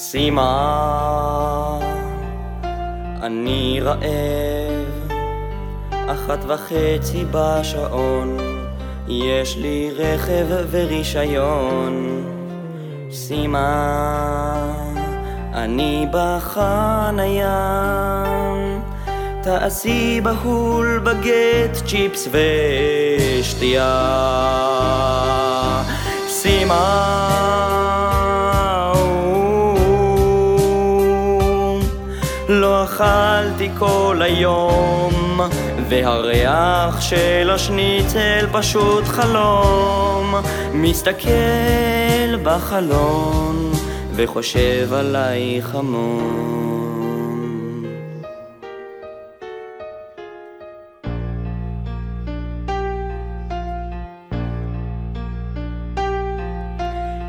סימה, אני רעב, אחת וחצי בשעון, יש לי רכב ורישיון. סימה, אני בחניה, תעשי בהול בגט, צ'יפס ושתייה. סימה לא אכלתי כל היום, והריח של השניצל פשוט חלום. מסתכל בחלון, וחושב עלייך המון.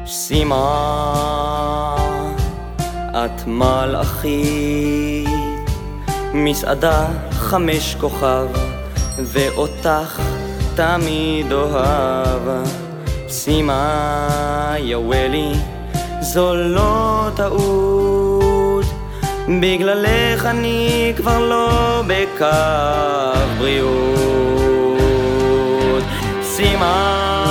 סימה את מלאכית, מסעדה חמש כוכב, ואותך תמיד אוהב. סימה יאוולי, זו לא טעות, בגללך אני כבר לא בקו בריאות. סימה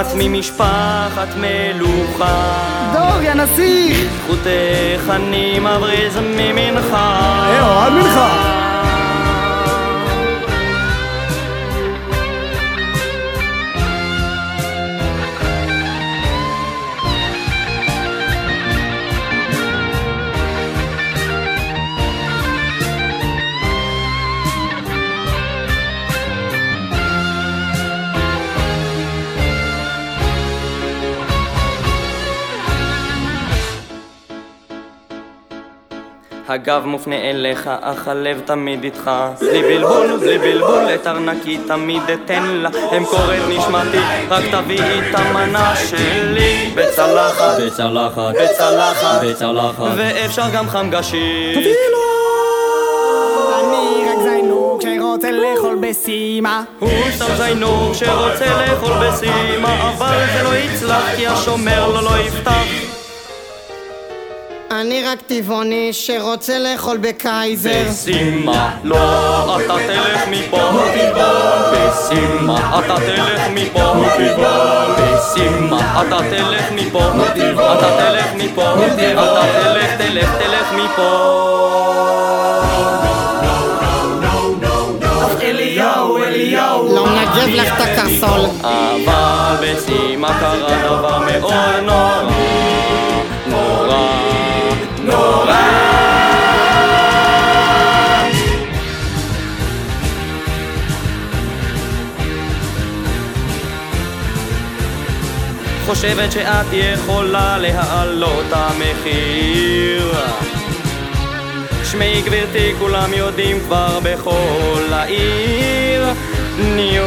את ממשפחת מלוכה. דור, יא נסיך! בזכותך אני מבריז ממנחה. אהו, עד מנחה. הגב מופנה אליך, אך הלב תמיד איתך. בלי בלבול, בלי בלבול, את ארנקי תמיד אתן לה. הם קוראת נשמתי, רק תביאי את המנה שלי. בצלחת, בצלחת, בצלחת, בצלחת, ואפשר גם חמגשית. תביאי לו! אני רק זיינוק שרוצה לאכול בסימה. הוא סתם זיינוק שרוצה לאכול בסימה, אבל זה לא יצלח כי השומר לו לא יפתח. אני רק טבעוני שרוצה לאכול בקייזר. בסימה, לא, אתה תלך מפה. בסימה, אתה תלך מפה. בסימה, אתה תלך מפה. אתה תלך מפה. אתה תלך, תלך, תלך מפה. אליהו, אליהו. לא מנגב לך את הקרסול אבל בסימה קרה חושבת שאת יכולה להעלות המחיר. שמי גברתי כולם יודעים כבר בכל העיר ניו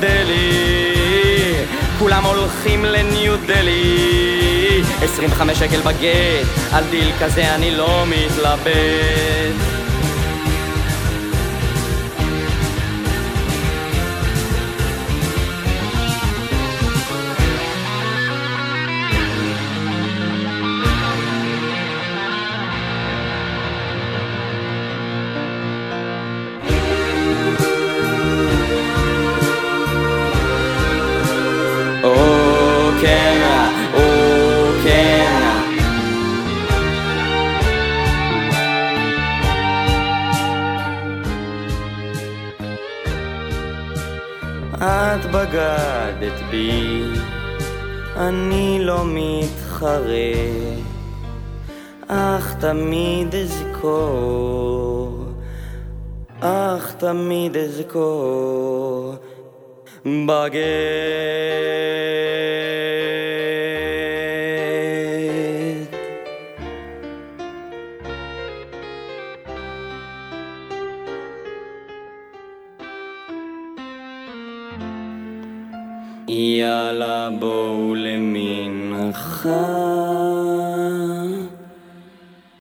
דלי כולם הולכים לניו דלי 25 שקל בגט, על דיל כזה אני לא מתלבט בגדת בי, אני לא מתחרה, אך תמיד אזכור, אך תמיד אזכור, בגט. יאללה בואו למנחה.